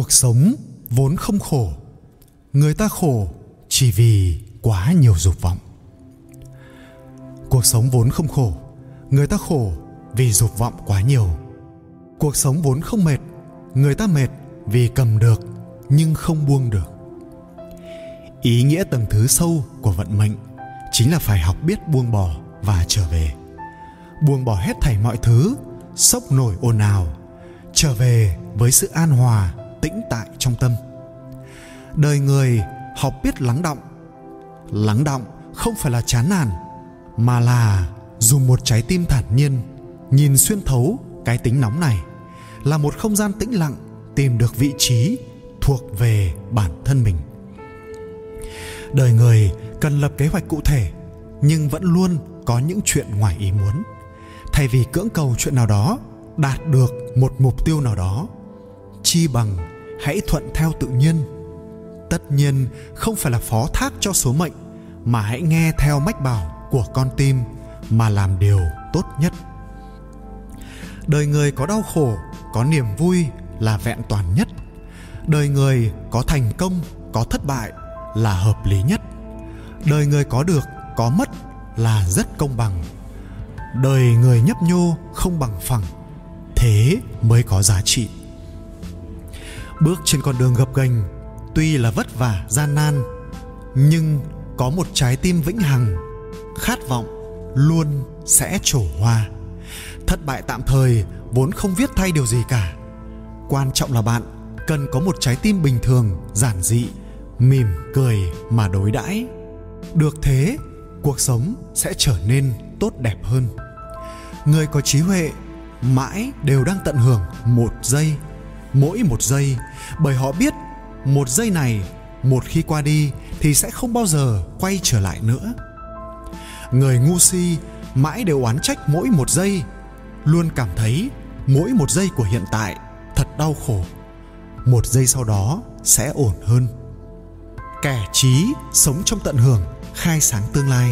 cuộc sống vốn không khổ. Người ta khổ chỉ vì quá nhiều dục vọng. Cuộc sống vốn không khổ. Người ta khổ vì dục vọng quá nhiều. Cuộc sống vốn không mệt. Người ta mệt vì cầm được nhưng không buông được. Ý nghĩa tầng thứ sâu của vận mệnh chính là phải học biết buông bỏ và trở về. Buông bỏ hết thảy mọi thứ, sốc nổi ồn ào, trở về với sự an hòa tĩnh tại trong tâm. Đời người học biết lắng động lắng động không phải là chán nản, mà là dùng một trái tim thản nhiên, nhìn xuyên thấu cái tính nóng này, là một không gian tĩnh lặng, tìm được vị trí thuộc về bản thân mình. Đời người cần lập kế hoạch cụ thể, nhưng vẫn luôn có những chuyện ngoài ý muốn. Thay vì cưỡng cầu chuyện nào đó, đạt được một mục tiêu nào đó, chi bằng hãy thuận theo tự nhiên. Tất nhiên, không phải là phó thác cho số mệnh, mà hãy nghe theo mách bảo của con tim mà làm điều tốt nhất. Đời người có đau khổ, có niềm vui là vẹn toàn nhất. Đời người có thành công, có thất bại là hợp lý nhất. Đời người có được, có mất là rất công bằng. Đời người nhấp nhô không bằng phẳng, thế mới có giá trị bước trên con đường gập ghềnh, tuy là vất vả, gian nan, nhưng có một trái tim vĩnh hằng, khát vọng luôn sẽ trổ hoa. Thất bại tạm thời vốn không viết thay điều gì cả. Quan trọng là bạn cần có một trái tim bình thường, giản dị, mỉm cười mà đối đãi. Được thế, cuộc sống sẽ trở nên tốt đẹp hơn. Người có trí huệ mãi đều đang tận hưởng một giây mỗi một giây. Bởi họ biết một giây này, một khi qua đi thì sẽ không bao giờ quay trở lại nữa. Người ngu si mãi đều oán trách mỗi một giây, luôn cảm thấy mỗi một giây của hiện tại thật đau khổ. Một giây sau đó sẽ ổn hơn. Kẻ trí sống trong tận hưởng, khai sáng tương lai.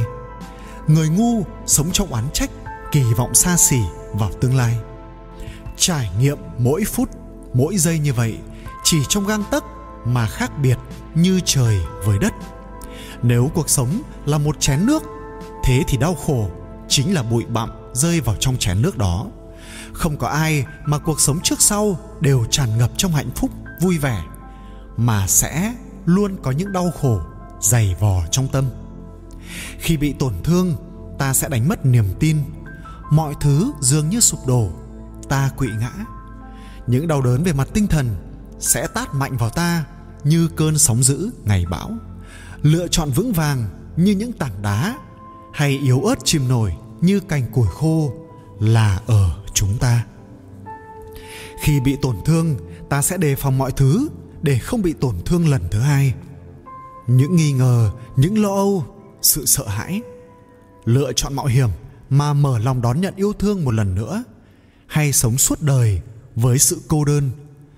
Người ngu sống trong oán trách, kỳ vọng xa xỉ vào tương lai. Trải nghiệm mỗi phút mỗi giây như vậy, chỉ trong gang tấc mà khác biệt như trời với đất. Nếu cuộc sống là một chén nước, thế thì đau khổ chính là bụi bặm rơi vào trong chén nước đó. Không có ai mà cuộc sống trước sau đều tràn ngập trong hạnh phúc, vui vẻ, mà sẽ luôn có những đau khổ dày vò trong tâm. Khi bị tổn thương, ta sẽ đánh mất niềm tin. Mọi thứ dường như sụp đổ, ta quỵ ngã những đau đớn về mặt tinh thần sẽ tát mạnh vào ta như cơn sóng dữ ngày bão. Lựa chọn vững vàng như những tảng đá hay yếu ớt chìm nổi như cành củi khô là ở chúng ta. Khi bị tổn thương, ta sẽ đề phòng mọi thứ để không bị tổn thương lần thứ hai. Những nghi ngờ, những lo âu, sự sợ hãi. Lựa chọn mạo hiểm mà mở lòng đón nhận yêu thương một lần nữa hay sống suốt đời với sự cô đơn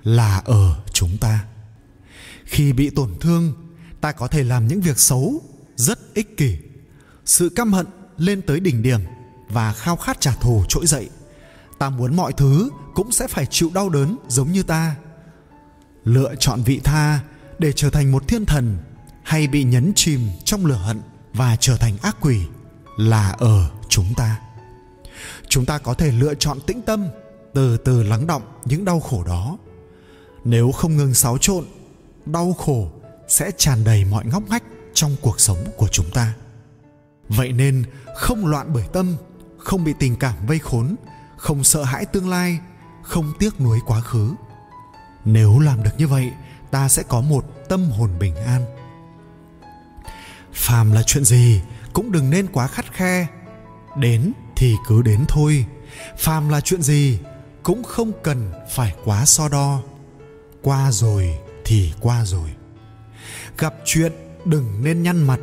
là ở chúng ta. Khi bị tổn thương, ta có thể làm những việc xấu rất ích kỷ. Sự căm hận lên tới đỉnh điểm và khao khát trả thù trỗi dậy. Ta muốn mọi thứ cũng sẽ phải chịu đau đớn giống như ta. Lựa chọn vị tha để trở thành một thiên thần hay bị nhấn chìm trong lửa hận và trở thành ác quỷ là ở chúng ta. Chúng ta có thể lựa chọn tĩnh tâm từ từ lắng động những đau khổ đó. Nếu không ngừng xáo trộn, đau khổ sẽ tràn đầy mọi ngóc ngách trong cuộc sống của chúng ta. Vậy nên không loạn bởi tâm, không bị tình cảm vây khốn, không sợ hãi tương lai, không tiếc nuối quá khứ. Nếu làm được như vậy, ta sẽ có một tâm hồn bình an. Phàm là chuyện gì cũng đừng nên quá khắt khe. Đến thì cứ đến thôi. Phàm là chuyện gì cũng không cần phải quá so đo. Qua rồi thì qua rồi. Gặp chuyện đừng nên nhăn mặt.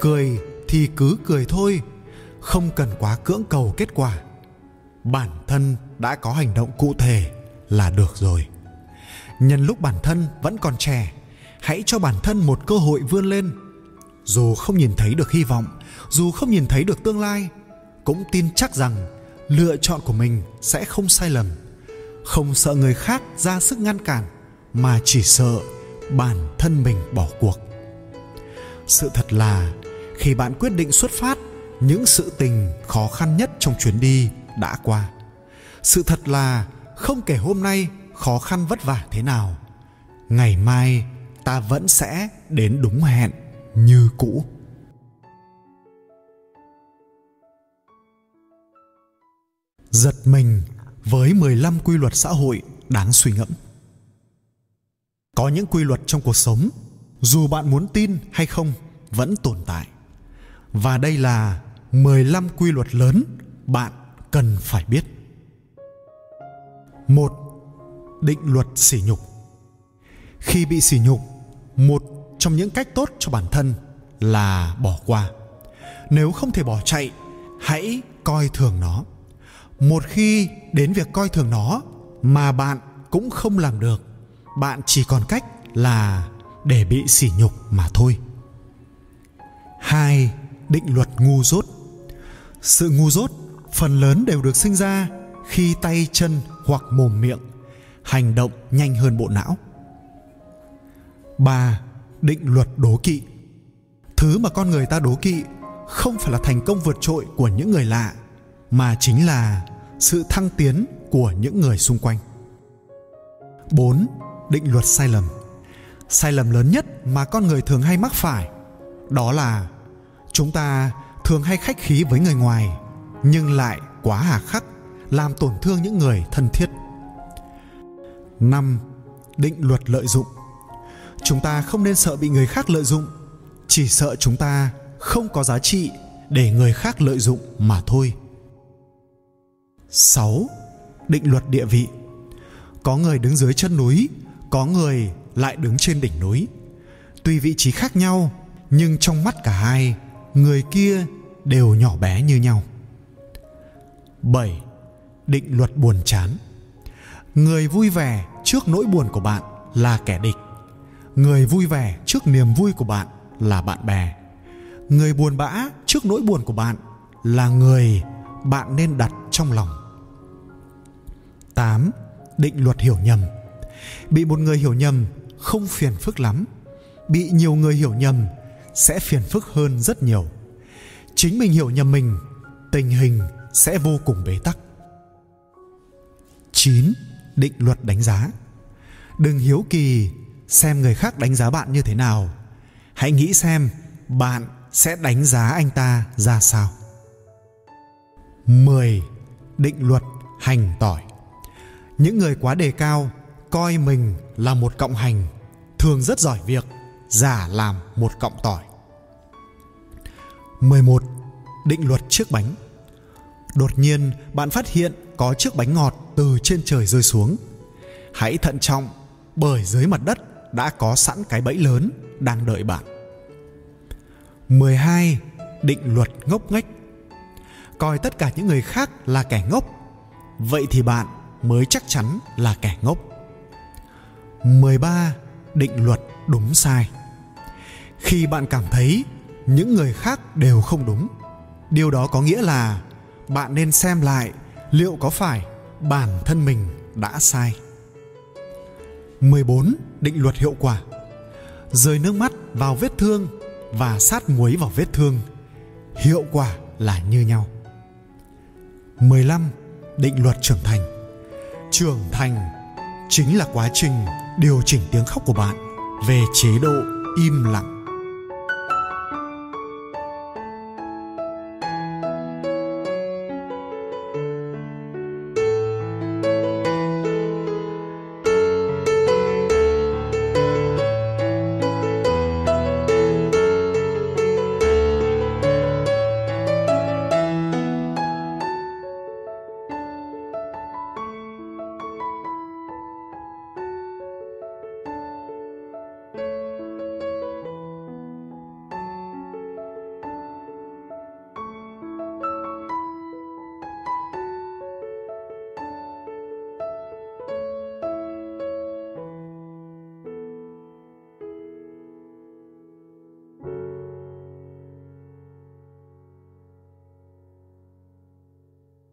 Cười thì cứ cười thôi, không cần quá cưỡng cầu kết quả. Bản thân đã có hành động cụ thể là được rồi. Nhân lúc bản thân vẫn còn trẻ, hãy cho bản thân một cơ hội vươn lên. Dù không nhìn thấy được hy vọng, dù không nhìn thấy được tương lai, cũng tin chắc rằng lựa chọn của mình sẽ không sai lầm. Không sợ người khác ra sức ngăn cản, mà chỉ sợ bản thân mình bỏ cuộc. Sự thật là, khi bạn quyết định xuất phát, những sự tình khó khăn nhất trong chuyến đi đã qua. Sự thật là, không kể hôm nay khó khăn vất vả thế nào, ngày mai ta vẫn sẽ đến đúng hẹn như cũ. Giật mình với 15 quy luật xã hội đáng suy ngẫm. Có những quy luật trong cuộc sống, dù bạn muốn tin hay không, vẫn tồn tại. Và đây là 15 quy luật lớn bạn cần phải biết. Một, định luật sỉ nhục. Khi bị sỉ nhục, một trong những cách tốt cho bản thân là bỏ qua. Nếu không thể bỏ chạy, hãy coi thường nó một khi đến việc coi thường nó, mà bạn cũng không làm được, bạn chỉ còn cách là để bị sỉ nhục mà thôi. Hai, định luật ngu dốt. Sự ngu dốt phần lớn đều được sinh ra khi tay chân hoặc mồm miệng hành động nhanh hơn bộ não. Ba, định luật đố kỵ. Thứ mà con người ta đố kỵ không phải là thành công vượt trội của những người lạ mà chính là sự thăng tiến của những người xung quanh 4. Định luật sai lầm Sai lầm lớn nhất mà con người thường hay mắc phải, Đó là Chúng ta thường hay khách khí với người ngoài, Nhưng lại quá hà khắc, Làm tổn thương những người thân thiết 5. Định luật lợi dụng Chúng ta không nên sợ bị người khác lợi dụng, Chỉ sợ chúng ta không có giá trị để người khác lợi dụng mà thôi 6. Định luật địa vị. Có người đứng dưới chân núi, Có người lại đứng trên đỉnh núi. Tuy vị trí khác nhau, Nhưng trong mắt cả hai, Người kia đều nhỏ bé như nhau. 7. Định luật buồn chán. Người vui vẻ trước nỗi buồn của bạn là kẻ địch. Người vui vẻ trước niềm vui của bạn là bạn bè. Người buồn bã trước nỗi buồn của bạn là người bạn nên đặt trong lòng. 8. Định luật hiểu nhầm Bị một người hiểu nhầm không phiền phức lắm Bị nhiều người hiểu nhầm sẽ phiền phức hơn rất nhiều Chính mình hiểu nhầm mình, Tình hình sẽ vô cùng bế tắc 9. Định luật đánh giá Đừng hiếu kỳ xem người khác đánh giá bạn như thế nào Hãy nghĩ xem bạn sẽ đánh giá anh ta ra sao 10. Định luật hành tỏi những người quá đề cao, coi mình là một cộng hành, thường rất giỏi việc, giả làm một cộng tỏi. 11. Định luật chiếc bánh. Đột nhiên, bạn phát hiện có chiếc bánh ngọt từ trên trời rơi xuống. Hãy thận trọng, bởi dưới mặt đất đã có sẵn cái bẫy lớn đang đợi bạn. 12. Định luật ngốc nghếch. Coi tất cả những người khác là kẻ ngốc, Vậy thì bạn mới chắc chắn là kẻ ngốc 13. Định luật đúng sai Khi bạn cảm thấy những người khác đều không đúng, Điều đó có nghĩa là bạn nên xem lại liệu có phải bản thân mình đã sai 14. Định luật hiệu quả Rơi nước mắt vào vết thương và sát muối vào vết thương, Hiệu quả là như nhau 15. Định luật trưởng thành trưởng thành chính là quá trình điều chỉnh tiếng khóc của bạn về chế độ im lặng.